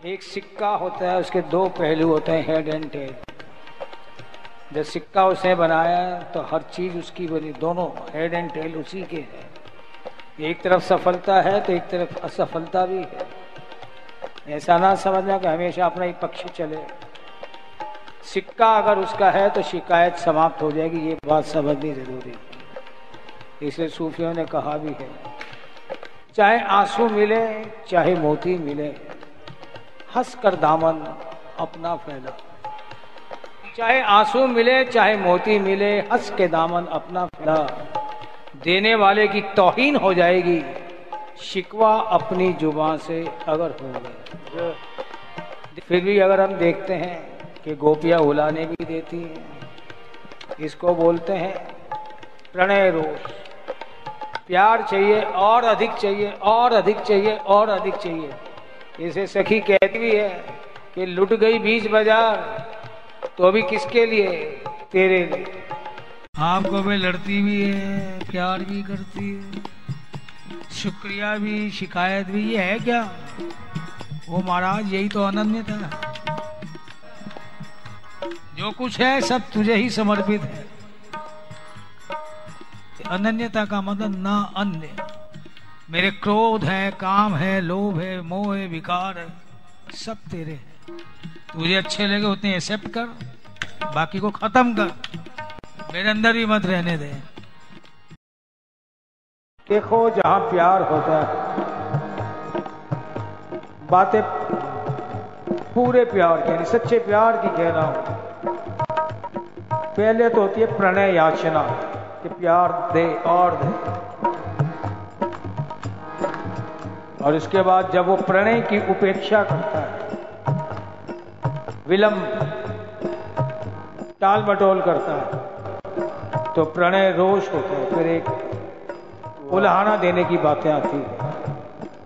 एक सिक्का होता है, उसके दो पहलू होते हैं हेड एंड टेल जब सिक्का उसने बनाया तो हर चीज़ उसकी बनी, दोनों हेड एंड टेल उसी के हैं। एक तरफ़ सफलता है तो एक तरफ़ असफलता भी है। ऐसा ना समझना कि हमेशा अपना ही पक्ष चले। सिक्का अगर उसका है तो शिकायत समाप्त हो जाएगी, ये बात समझनी ज़रूरी है। इसलिए सूफियों ने कहा भी है, चाहे आँसू मिले, चाहे मोती मिले हंस कर दामन अपना फैला। चाहे आँसू मिले, चाहे मोती मिले हंस के दामन अपना फैला। देने वाले की तोहीन हो जाएगी। शिकवा अपनी ज़ुबान से अगर हो गए फिर भी अगर हम देखते हैं कि गोपियाँ उलाने भी देती हैं, इसको बोलते हैं प्रणय रोष। प्यार चाहिए और अधिक चाहिए, और अधिक चाहिए, और अधिक चाहिए। इसे सखी कहती भी है कि लुट गई बीच बाज़ार तो अभी किसके लिए? तेरे लिए। आपको भी लड़ती भी है, प्यार भी करती है, शुक्रिया भी, शिकायत भी, ये है क्या? वो महाराज, यही तो अनन्यता था। जो कुछ है, सब तुझे ही समर्पित है। अनन्यता का मतलब ना अन्य। मेरे क्रोध है, काम है, लोभ है, मोह है, विकार है, सब तेरे है। तुझे अच्छे लगे, उतने एक्सेप्ट कर, बाकी को खत्म कर। मेरे अंदर भी मत रहने दे। देखो जहाँ प्यार होता है। बातें पूरे प्यार की सच्चे प्यार की कह रहा हूँ। पहले तो होती है प्रणय याचना, कि प्यार दे और दे। और इसके बाद जब वो प्रणय की उपेक्षा करता है, विलंब, टाल मटोल करता है तो प्रणय रोष होता है। फिर एक उल्हाना देने की बातें आती है।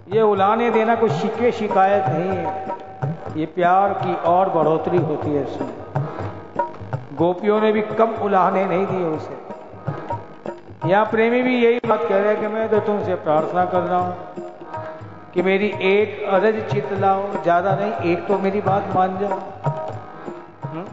ये उलाने देना कोई शिकवे शिकायत नहीं है। ये प्यार की और बढ़ोतरी होती है इसमें। गोपियों ने भी कम उलाहने नहीं दिए उसे। यहाँ प्रेमी भी यही बात कह रहे हैं कि मैं तो तुमसे प्रार्थना कर रहा हूँ। कि मेरी एक अरज चित लाओ ज़्यादा नहीं, एक तो मेरी बात मान जाओ हुँ? हम्म?